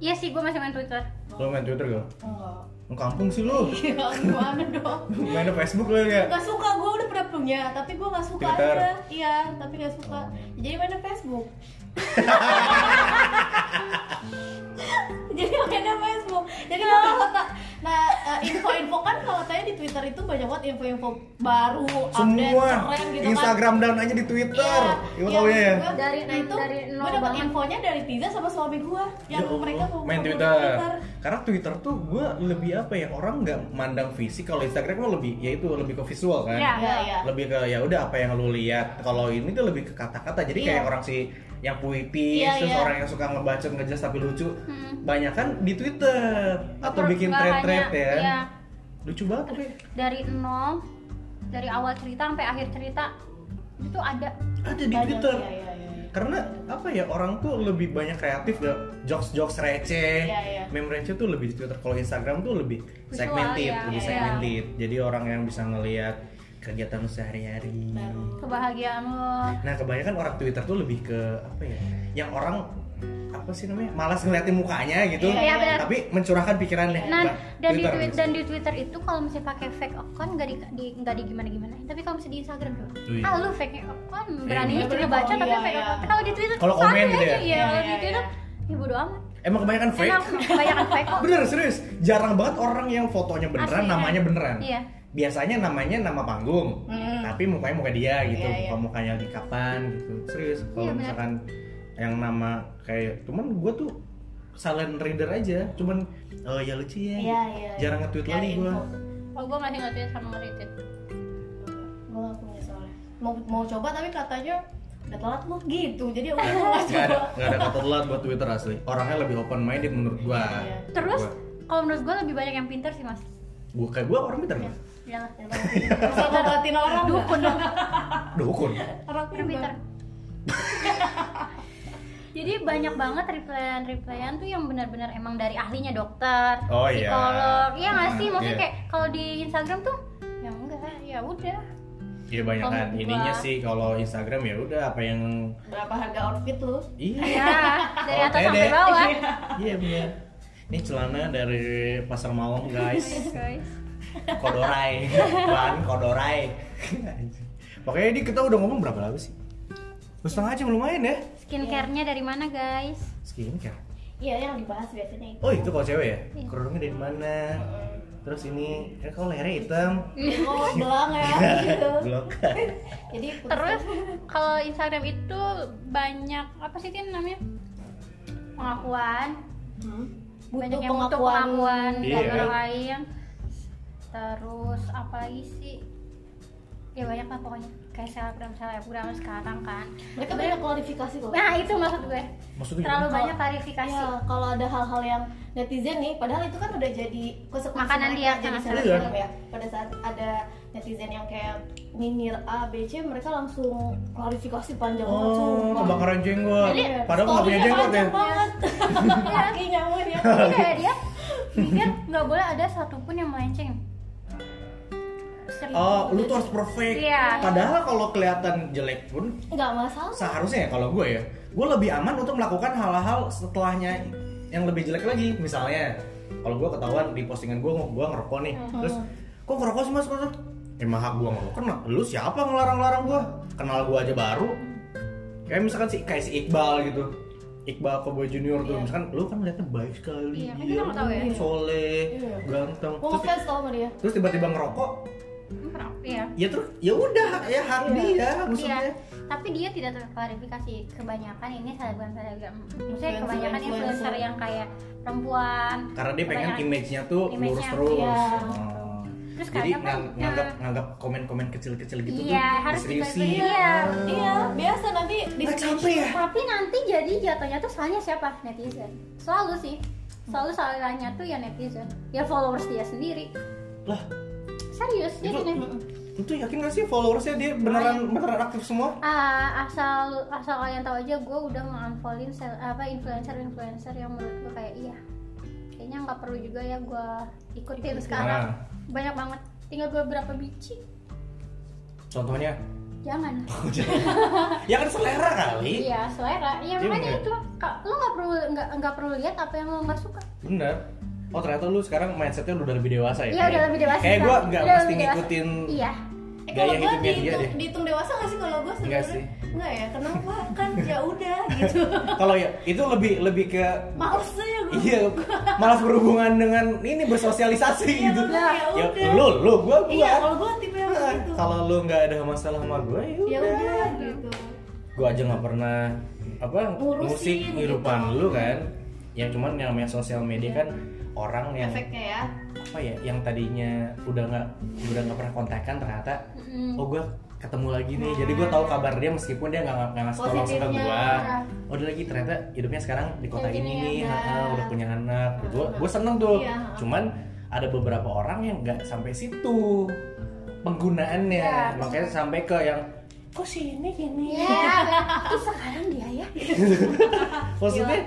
Iya sih, gue masih main Twitter. Lo main Twitter gak? Enggak. Kampung sih lu. Iya, gimana dong? main Facebook lo ya? Gak suka, gue udah pernah punya, tapi gue gak suka Twitter. aja Iya, tapi gak suka Jadi mainnya Facebook Jadi mainnya Facebook Jadi gue kalau tak Nah, eh, info-info kan kalau tanya di Twitter itu banyak banget info-info baru, update, Semua keren gitu kan Instagram down aja di Twitter. Iya, Ibu iya, tau ya? maksud gua, Dari- nah itu dari gue banget. infonya dari Tiza sama suami gue yang Ya Allah, mereka mau main Twitter. Twitter. Karena Twitter tuh gue lebih apa ya orang nggak mandang fisik. Kalau Instagram kan lebih, ya itu lebih ke visual kan. Iya. Iya, iya. Lebih ke ya udah apa yang lu lihat. Kalau ini tuh lebih ke kata-kata. Jadi kayak Iya. orang si yang puitis, Iya, terus iya. orang yang suka ngebacot ngejelas tapi lucu. Hmm. Banyak kan di Twitter atau bikin thread-thread ya. Iya, Lucu banget tapi. dari nol, dari awal cerita sampai akhir cerita itu ada. Ada di Banyak, Twitter. iya, iya, iya. Karena apa ya orang tuh lebih banyak kreatif gak jokes-jokes receh, Iya, iya. meme receh tuh lebih di Twitter. Kalau Instagram tuh lebih Visual, segmented, ya. lebih Iya. segmented. Jadi orang yang bisa ngelihat kegiatan sehari-hari. Kebahagiaan lo. Nah kebanyakan orang Twitter tuh lebih ke apa ya? Yang orang apa sih namanya? Malas ngeliatin mukanya gitu. Iya, iya, benar. Tapi mencurahkan pikirannya. Nah, Mbak, dan di Twitter tweet gitu. dan di Twitter itu kalau misalnya pakai fake account nggak di, di nggak di gimana gimana. Tapi kalau misalnya di Instagram tuh, Wih. ah lu fake account beraninya Iya, cuma bener. baca Oh, tapi iya, fake iya. account. Kalau di Twitter Kalau komen gitu ya? Iya, Iya, kalau di iya, Twitter, iya. ya bodo amat. Emang kebanyakan fake. Enak, kebanyakan fake kok. Bener serius, jarang banget orang yang fotonya beneran, Asli, iya. namanya beneran. Iya. Biasanya namanya nama panggung, Hmm. tapi mukanya muka dia gitu, Iya, iya. muka mukanya di kapan gitu. Serius, kalau Iya, bener. misalkan yang nama kayak, cuman gue tuh silent reader aja, cuman oh ya lucu ya, Iya, iya. jarang nge-tweet lagi gue. Oh, gue masih nggak tweet sama nge-retweet. gue gak punya soalnya mau mau coba tapi katanya udah telat lu gitu jadi udah gue gak Gak ada, coba gak ada kata telat buat Twitter asli. Orangnya lebih open minded menurut gue. Terus, kalau menurut gue lebih banyak yang pintar sih mas. gue kayak gue orang pintar nggak? Iyalah. bisa ngobatin orang? Dukun dong. Dukun. orang Pintar. pintar Jadi banyak banget replyan-replyan tuh yang benar-benar emang dari ahlinya dokter, Oh, iya. psikolog. Iya nggak sih? Maksudnya Iya. kayak kalau di Instagram tuh ya enggak, ya udah. Iya banyak kan. Ininya sih kalau Instagram ya udah apa yang berapa harga outfit lu iya. Ya, dari atas sampai bawah. Iya bener. Ini celana dari pasar malam guys. Guys. Kodorai, bahan kodorai. Pokoknya ini kita udah ngomong berapa lama sih? Dua setengah jam lumayan ya. Skincare-nya dari mana, guys? Skincare. iya yang dibahas biasanya itu Oh itu kalau cewek ya? Iya. Kerudungnya dari mana? Terus ini, kan kalau lehernya hitam. oh belang ya gitu Blok. jadi Terus kalau Instagram itu banyak apa sih Tin namanya? Pengakuan. Hmm. banyak yang butuh pengakuan pengakuan Iya. dari orang lain. Terus apa lagi sih? Ya banyak lah pokoknya. Kayak selebgram selebgram sekarang kan. mereka banyak klarifikasi kok Nah itu maksud gue. Maksudnya Terlalu Kalau- banyak klarifikasi. Iya, kalau ada hal-hal yang netizen nih, padahal itu kan udah jadi konsekuensi Makanan dia, jadi kan, selebgram ya. Pada saat ada netizen yang kayak nyinyir A, B, C, mereka langsung klarifikasi panjang banget. Oh, sumpah. kebakaran jenggot. Iya, Padahal nggak punya jenggot ya. banget. Kaki nyamun ya. Kayak dia mikir nggak boleh ada satupun yang melenceng. Serius. Oh, lu tuh harus perfect. Iya. Padahal kalau kelihatan jelek pun Nggak masalah. seharusnya ya kalau gue ya, gue lebih aman untuk melakukan hal-hal setelahnya yang lebih jelek lagi. Misalnya, kalau gue ketahuan di postingan gue, gue ngerokok nih, terus kok ngerokok sih mas? Kok Emang hak gue ngerokok? Kenal? Lu siapa ngelarang-larang gue? Kenal gue aja baru. Kayak misalkan si kayak si Iqbal gitu. Iqbal Cowboy Junior tuh, Iya. misalkan lu kan liatnya baik sekali, Iya, kan kita nggak tahu ya. soleh, Iya. ganteng, terus, dia. terus tiba-tiba ngerokok, Kenapa? Iya. ya terus ya udah ya hak Iya. dia maksudnya. Iya, tapi dia tidak terklarifikasi. Kebanyakan ini selebgram selebgram. Maksudnya Influencer- kebanyakan influencer yang kayak perempuan. karena dia pengen image-nya tuh lurus image-nya, terus. iya. Oh. Terus Jadi kadang kan, ngang- nganggap nganggap komen-komen kecil-kecil gitu Iya, tuh harus diseriusin. dikasih- iya. Iya, biasa nanti di ya? tapi nanti jadi jatuhnya tuh salahnya siapa netizen selalu sih selalu salahnya tuh ya netizen ya followers dia sendiri lah serius itu, jadi nih itu yakin gak sih followersnya dia beneran beneran aktif semua? Ah, asal asal kalian tahu aja gue udah nge-unfollowin sel- apa influencer influencer yang menurut gue kayak iya. Kayaknya nggak perlu juga ya gue ikutin sekarang. Nah. banyak banget. Tinggal beberapa biji? Contohnya? Jangan. Ya kan selera kali. Iya selera. Iya Iya, makanya bener. itu. Kak, lo nggak perlu nggak nggak perlu lihat apa yang lo nggak suka. Bener oh ternyata lu sekarang mindsetnya udah lebih dewasa ya iya udah lebih dewasa kayak gue nggak mesti ngikutin iya Eh, gaya kalau gue hidupnya dia dihitung, deh dihitung dewasa nggak sih kalau gue Enggak sebenarnya? sih. Enggak ya, kenapa? Kan ya udah gitu. kalau ya itu lebih lebih ke Males aja gue. iya malas berhubungan dengan ini bersosialisasi Iya, gitu makanya ya ya udah. lu lu gua gua Iya, kalau gue tipe yang Nah, gitu. kalau lu nggak ada masalah sama gue Ya ya udah gitu. gue aja nggak pernah apa Ngurusin musik gitu. kehidupan lu kan yang cuman yang namanya sosial media kan orang yang Efeknya ya. apa ya yang tadinya udah nggak udah nggak pernah kontekan ternyata Mm. oh gue ketemu lagi nih jadi gue tahu kabar dia meskipun dia nggak nggak ngasih tau langsung ke Positifnya. gue oh dia lagi ternyata hidupnya sekarang di kota Kayak ini nih ya. ha, udah punya anak gue gue seneng tuh Iya. cuman ada beberapa orang yang nggak sampai situ penggunaannya Iya. makanya sampai ke yang kok sini gini ya terus sekarang dia ya maksudnya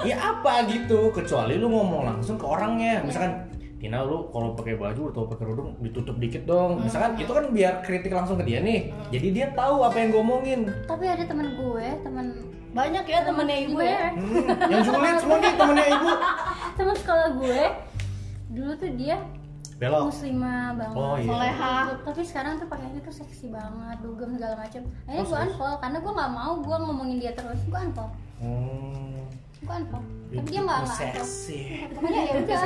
ya apa gitu kecuali lu ngomong langsung ke orangnya. Misalkan Tina lu kalau pakai baju atau pakai kerudung ditutup dikit dong. Misalkan itu kan biar kritik langsung ke dia nih. Jadi dia tahu apa yang gue omongin. Tapi ada teman gue teman Banyak ya temennya ibu gue ya. hmm, yang sulit semua nih temennya ibu. Teman sekolah gue dulu tuh dia belok. muslimah banget Oh, iya. Soleha. tapi sekarang tuh pakaiannya tuh seksi banget dugem segala macam akhirnya Oh, gue unfollow karena gue nggak mau gue ngomongin dia terus gue unfollow. Hmm, gue unfollow tapi dia nggak nggak ya udah.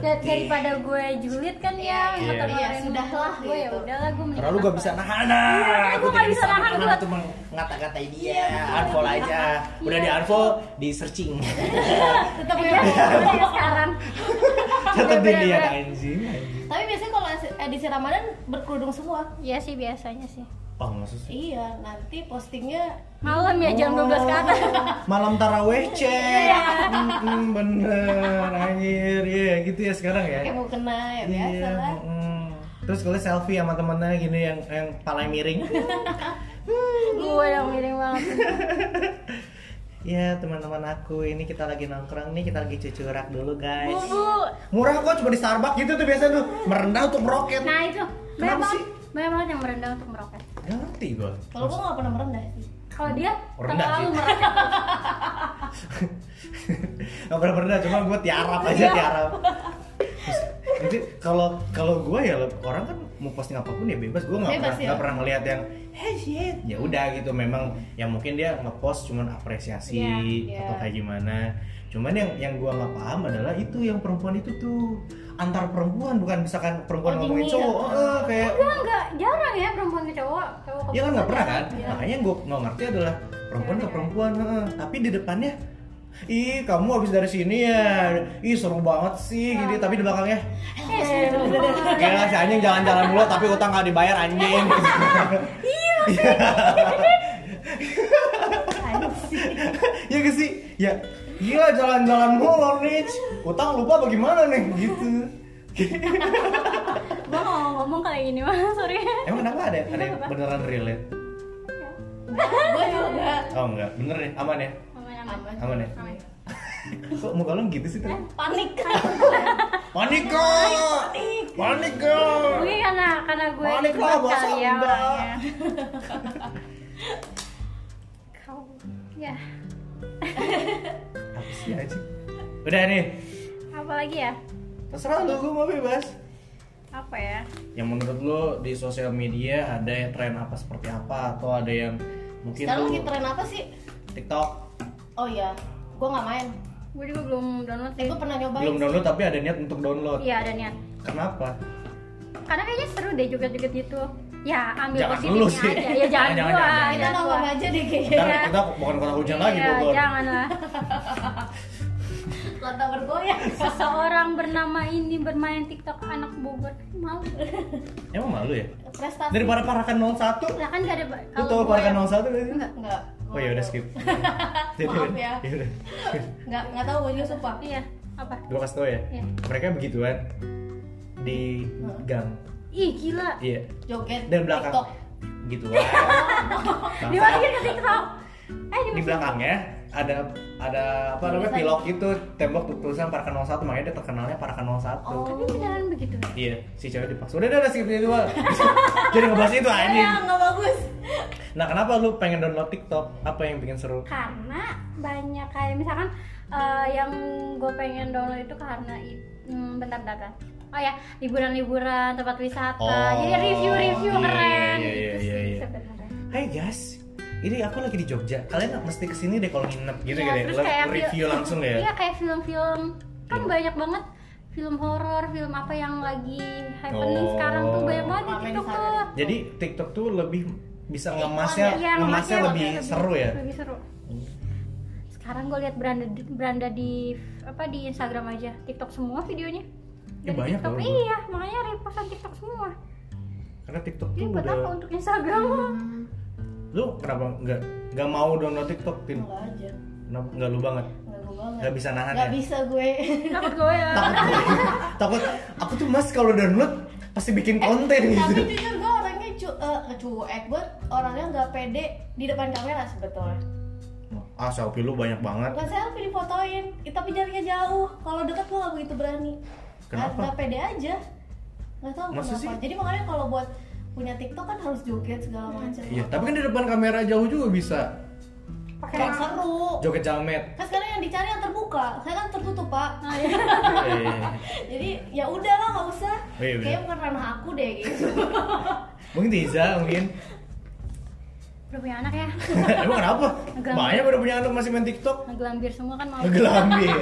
Dar- daripada gue julid kan ya Iya. ngeluarin Iya, sudahlah gue ya gitu. udahlah gue karena lu gak bisa nahan. Nah Iya, aku gua nggak tidak bisa nahan buat- untuk mengata-katai dia unfollow aja. udah di unfollow di searching. Tetap Iya, ya. udah ya sekarang. Tetap dilihat anjing anjing. Tapi biasanya kalau edisi Ramadan berkerudung semua. Iya sih biasanya sih oh maksudnya? Iya, nanti postingnya malam ya jam 12 ke atas. Malam taraweh cek Iya. Mm, bener. Anjir ya gitu ya sekarang ya. Kayak mau kena ya biasa Iya, lah. mm. terus kalau selfie sama temennya gini yang yang palanya miring. Gue yang miring banget. Ya teman-teman aku ini kita lagi nongkrong nih kita lagi cucurak dulu guys. Bu murah kok cuma di Starbucks gitu tuh biasa tuh. Merendah untuk meroket. Nah itu. Kenapa sih? banyak banget yang merendah untuk meroket Gak ngerti gue Kalau gua nggak pernah merendah sih. kalau dia Rendah terlalu sih. meroket Gak pernah pernah cuma gue tiarap aja Iya. tiarap Jadi kalau kalau gue ya orang kan mau posting apa pun ya bebas gue nggak pernah ya. nggak pernah ngelihat yang hey shit ya udah gitu memang yang mungkin dia ngepost cuman apresiasi Iya, iya. atau kayak gimana cuman yang yang gue nggak paham adalah itu yang perempuan itu tuh antar perempuan bukan misalkan perempuan Oh, ngomongin cowok ya. eh, kayak enggak enggak jarang ya perempuan ke cowok cowok ke ya kan nggak pernah kan Iya. makanya gue nggak ngerti adalah perempuan ke Cewek. perempuan heeh. tapi di depannya ih kamu habis dari sini ya ih seru banget sih gini tapi di belakangnya Eh, Gila si anjing jalan-jalan dulu tapi utang gak dibayar anjing Iya gak sih? Ya Gila jalan-jalan mulu nih Utang lupa bagaimana nih gitu gue nggak mau ngomong kayak gini mah sorry Emang kenapa ada, ada yang beneran relate? Gua juga. Oh enggak, bener nih, aman ya? aman aman Aman. Ya? aman Kok muka lu gitu sih tadi? Panik. Panik kok! Panik kok! Mungkin karena karena gue Panik lah, kali ya. Kau ya Sih anjing? Udah nih, apa lagi ya? terserah lu, gue mau bebas Apa ya? yang menurut lo di sosial media ada yang tren apa seperti apa atau ada yang mungkin Sekarang lagi tren apa sih? TikTok Oh iya, gua nggak main. Gue juga belum download Eh, sih. gua pernah nyobain. belum sih. download tapi ada niat untuk download Iya ada niat. kenapa Karena kayaknya seru deh joget-joget gitu. Ya ambil Jangan positifnya dulu sih. aja. Ya jangan, Jangan, jangan, jangan. Kita jangan nongkrong gua. aja deh kita, kayaknya. kita bukan kota hujan lagi Iya, Bogor jangan lah. Bergoyang. Seseorang bernama ini bermain TikTok anak Bogor. Malu. Emang malu ya? prestasi. Daripada Parakan 01 lah kan gak ada Lu kalau tau Parakan 01 gak sih? enggak enggak Oh ya udah skip. Maaf ya. udah. enggak enggak tahu gue juga sumpah. Iya apa? Gue kasih tau ya. Iya. Mereka begituan Di gang. Ih gila. Iya. Joget Dan belakang. TikTok. Gituan dimasukin ke TikTok. Eh di belakangnya ada ada apa namanya pilok gitu tembok tulisan Parakan 01 makanya dia terkenalnya Parakan 01 Oh. tapi beneran begitu? Iya si cewek dipaksa. Udah udah skip itu jadi ngebahas itu anjing. Ya nggak bagus. Nah kenapa lu pengen download TikTok? Apa yang bikin seru? Karena banyak kayak misalkan eh, yang gue pengen download itu karena hmm, bentar bentar. Oh ya liburan-liburan tempat wisata. Oh, jadi review-review iya, keren iya, gitu iya, sih iya. sebenarnya. Hai guys ini aku lagi di Jogja. Kalian mesti ke sini deh kalau nginep gitu Iya, gitu terus ya kayak review langsung ya? Iya kayak film-film. Kan Hmm. banyak banget film horor film apa yang lagi happening Oh. sekarang tuh. Banyak banget di di TikTok tuh. Jadi TikTok tuh lebih bisa ngemasnya Iya, ngemasnya lebih seru ya? lebih seru. Sekarang gue lihat beranda beranda di apa di Instagram aja. TikTok semua videonya. Ya, Dari banyak TikTok. loh. iya makanya repostan TikTok semua. Karena TikTok ini tuh buat udah apa untuk Instagram? Hmm, lu kenapa nggak nggak mau download TikTok tin? Enggak aja. Kenapa? Nggak lu banget? Enggak gue banget. Nggak bisa nahan nggak ya? bisa gue. Takut gue ya. Takut takut. Aku tuh mas kalau download pasti bikin konten tapi gitu jujur gue orangnya cu eh, cuek gue orangnya nggak pede di depan kamera sebetulnya. Ah selfie lu banyak banget. Bukan selfie difotoin. Eh, tapi jaraknya jauh. Kalau deket gue nggak begitu berani. Nggak- Kenapa? nggak pede aja. Nggak tahu kenapa. sih? jadi makanya kalau buat punya TikTok kan harus joget segala macam. Iya tapi kan di depan kamera jauh juga bisa. Pakai kan seru. Joget jamet. Kan sekarang yang dicari yang terbuka. Saya kan tertutup pak. Nah, iya. Iya, jadi ya udah lah nggak usah. Oh, iya, kayaknya bukan ranah aku deh gitu. Mungkin Tiza mungkin. Udah punya anak ya? Emang kenapa? Banyak udah punya anak masih main TikTok. Ngegelambir semua kan mau. Ngegelambir.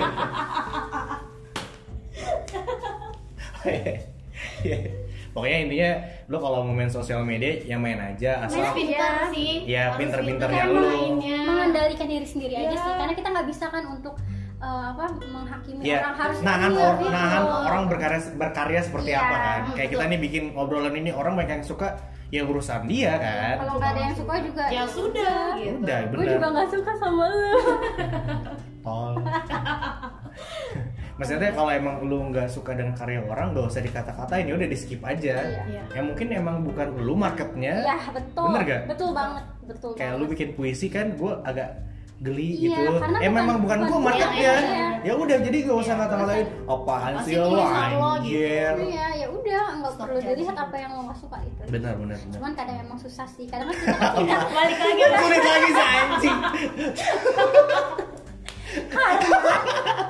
Iya. Pokoknya intinya lo kalau mau main sosial media ya main aja asal Mainnya pintar Iya. sih. Iya, Harus pinter-pinternya mainnya. mengendalikan diri sendiri aja Iya. sih karena kita nggak bisa kan untuk eh, apa menghakimi ya orang. Harus nahan or, gitu. nahan orang berkarya berkarya seperti Iya, apa kan. Kayak kita nih bikin obrolan ini orang banyak yang suka ya urusan dia kan. Kalau nggak ada yang suka juga ya sudah gitu. Udah gue juga nggak suka sama lu. Tol maksudnya kalau emang lu nggak suka dengan karya orang gak usah dikata-katain ya udah di skip aja. Iya. ya mungkin emang bukan lu marketnya. Ya betul. Bener gak betul banget betul kayak lu banget. bikin puisi kan gue agak geli Iya, gitu. karena eh bukan- memang bukan bukan gue gua, marketnya. iya. ya udah jadi gak usah Iya, ngata-ngatain apaan Pasti sih lo gitu. anjir. Iya ya udah nggak perlu dilihat apa yang lo nggak suka itu benar benar benar. Cuman kadang emang susah sih kadang kan kita balik lagi sulit lagi sih anjing karena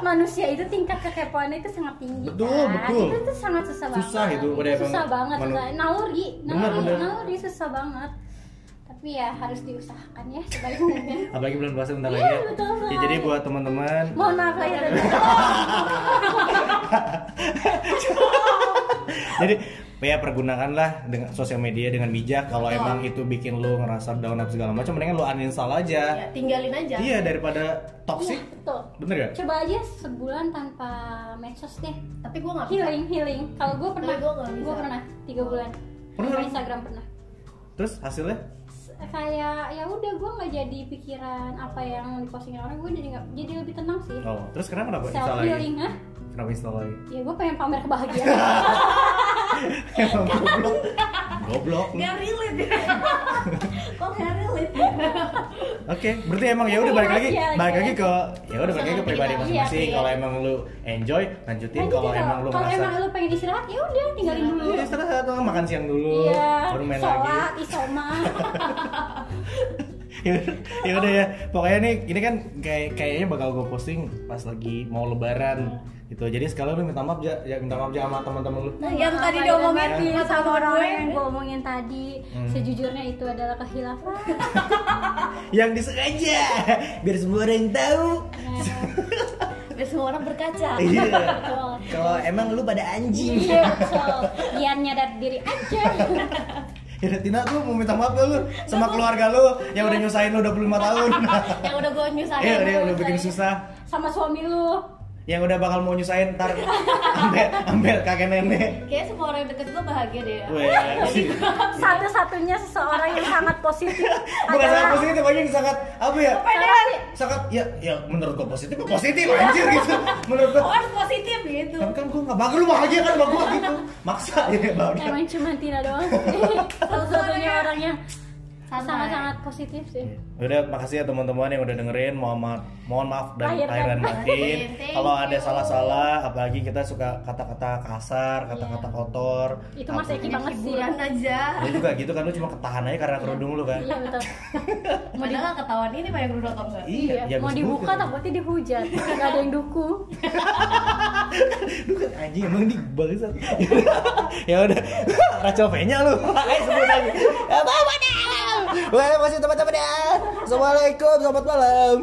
manusia itu tingkat kekepoannya itu sangat tinggi Betul, kan? betul. itu tuh sangat susah, Susah banget itu, udah susah banget manu- susah. naluri Benar, naluri benar. naluri susah banget tapi ya harus diusahakan ya mungkin apalagi bulan puasa bentar Iya, lagi ya. betul ya jadi buat teman-teman mohon maaf dan jadi ya pergunakanlah dengan sosial media dengan bijak. Kalau emang itu bikin lu ngerasa down apa segala macam mendingan lu uninstall ya, aja tinggalin aja. Iya daripada toxic. Iya, betul. Bener gak coba aja sebulan tanpa medsos deh. Tapi gue nggak bisa. Healing healing. Kalau gue pernah Tapi gua nggak gue pernah tiga bulan. Pernah? Tanpa Instagram pernah. Terus hasilnya? Kayak ya udah gue nggak jadi pikiran apa yang dipostingin orang. Gue jadi nggak jadi lebih tenang sih. Oh terus kenapa? Install self lagi? Healing ah kenapa install lagi? Ya gue pengen pamer kebahagiaan emang goblok goblok nggak relate kok nggak relate Oke, berarti emang ya udah balik lagi, Iya, balik iya. lagi ke ya udah balik lagi ke pribadi kita. masing-masing. Iya, Kalau iya. emang lu enjoy, lanjutin. Kalau emang lu kalau merasa emang lu pengen istirahat ya udah tinggalin dulu Iya, istirahat tuh, makan siang dulu, iya baru main lagi. sholat isoma ya udah ya, pokoknya nih ini kan kayak kayaknya bakal gue posting pas lagi mau lebaran gitu. Jadi sekalian lu minta maaf ya, ya minta maaf ya sama teman-teman lu. Nah, yang tadi Apa diomongin yang sama sama orang gue. yang gue omongin tadi Hmm. sejujurnya itu adalah kehilafan Yang disengaja biar semua orang tahu. biar semua orang berkaca Iya. Kalau emang lu pada anjing. Iya, betul. Biar nyadar diri aja. Ya Tina lu mau minta maaf gak lu sama keluarga lu yang udah nyusahin lu 25 tahun. yang udah gue nyusahin Iya, dia udah bikin susah. Sama suami lu. Yang udah bakal mau nyusahin ntar ambil ambil kakek nenek Kayaknya semua orang deket gue bahagia deh ya. Weh, Satu-satunya seseorang yang sangat positif bukan sangat positif aja yang sangat apa ya sih? sangat ya ya menurut gue positif ya positif anjir gitu menurut gue Oh harus positif gitu. kan kan gue nggak bagus lu bahagia kan sama gue gitu maksa ya bahagia Emang cuma Tina doang Satu-satunya orang yang Santai. Sangat-sangat positif sih. Udah makasih ya teman-teman yang udah dengerin. Mohon maaf mohon maaf dan Lahir lahir dan dan batin. kalau ada salah-salah apalagi kita suka kata-kata kasar kata-kata kotor Itu Mas Eki banget sih. Hiburan aja. lu juga gitu kan lu cuma ketahan aja karena kerudung lu kan. Iya betul. Padahal nggak ketahuan ini banyak dulu atau enggak? iya Iya, ya mau dibuka takutnya dihujat. Gak ada yang dukung. Lu kan anjing emang di bangsat. ya udah. Raco V-nya lu. Ayo sebut lagi. Apa apa dah? Wah, masih teman-teman ya. Assalamualaikum, selamat malam.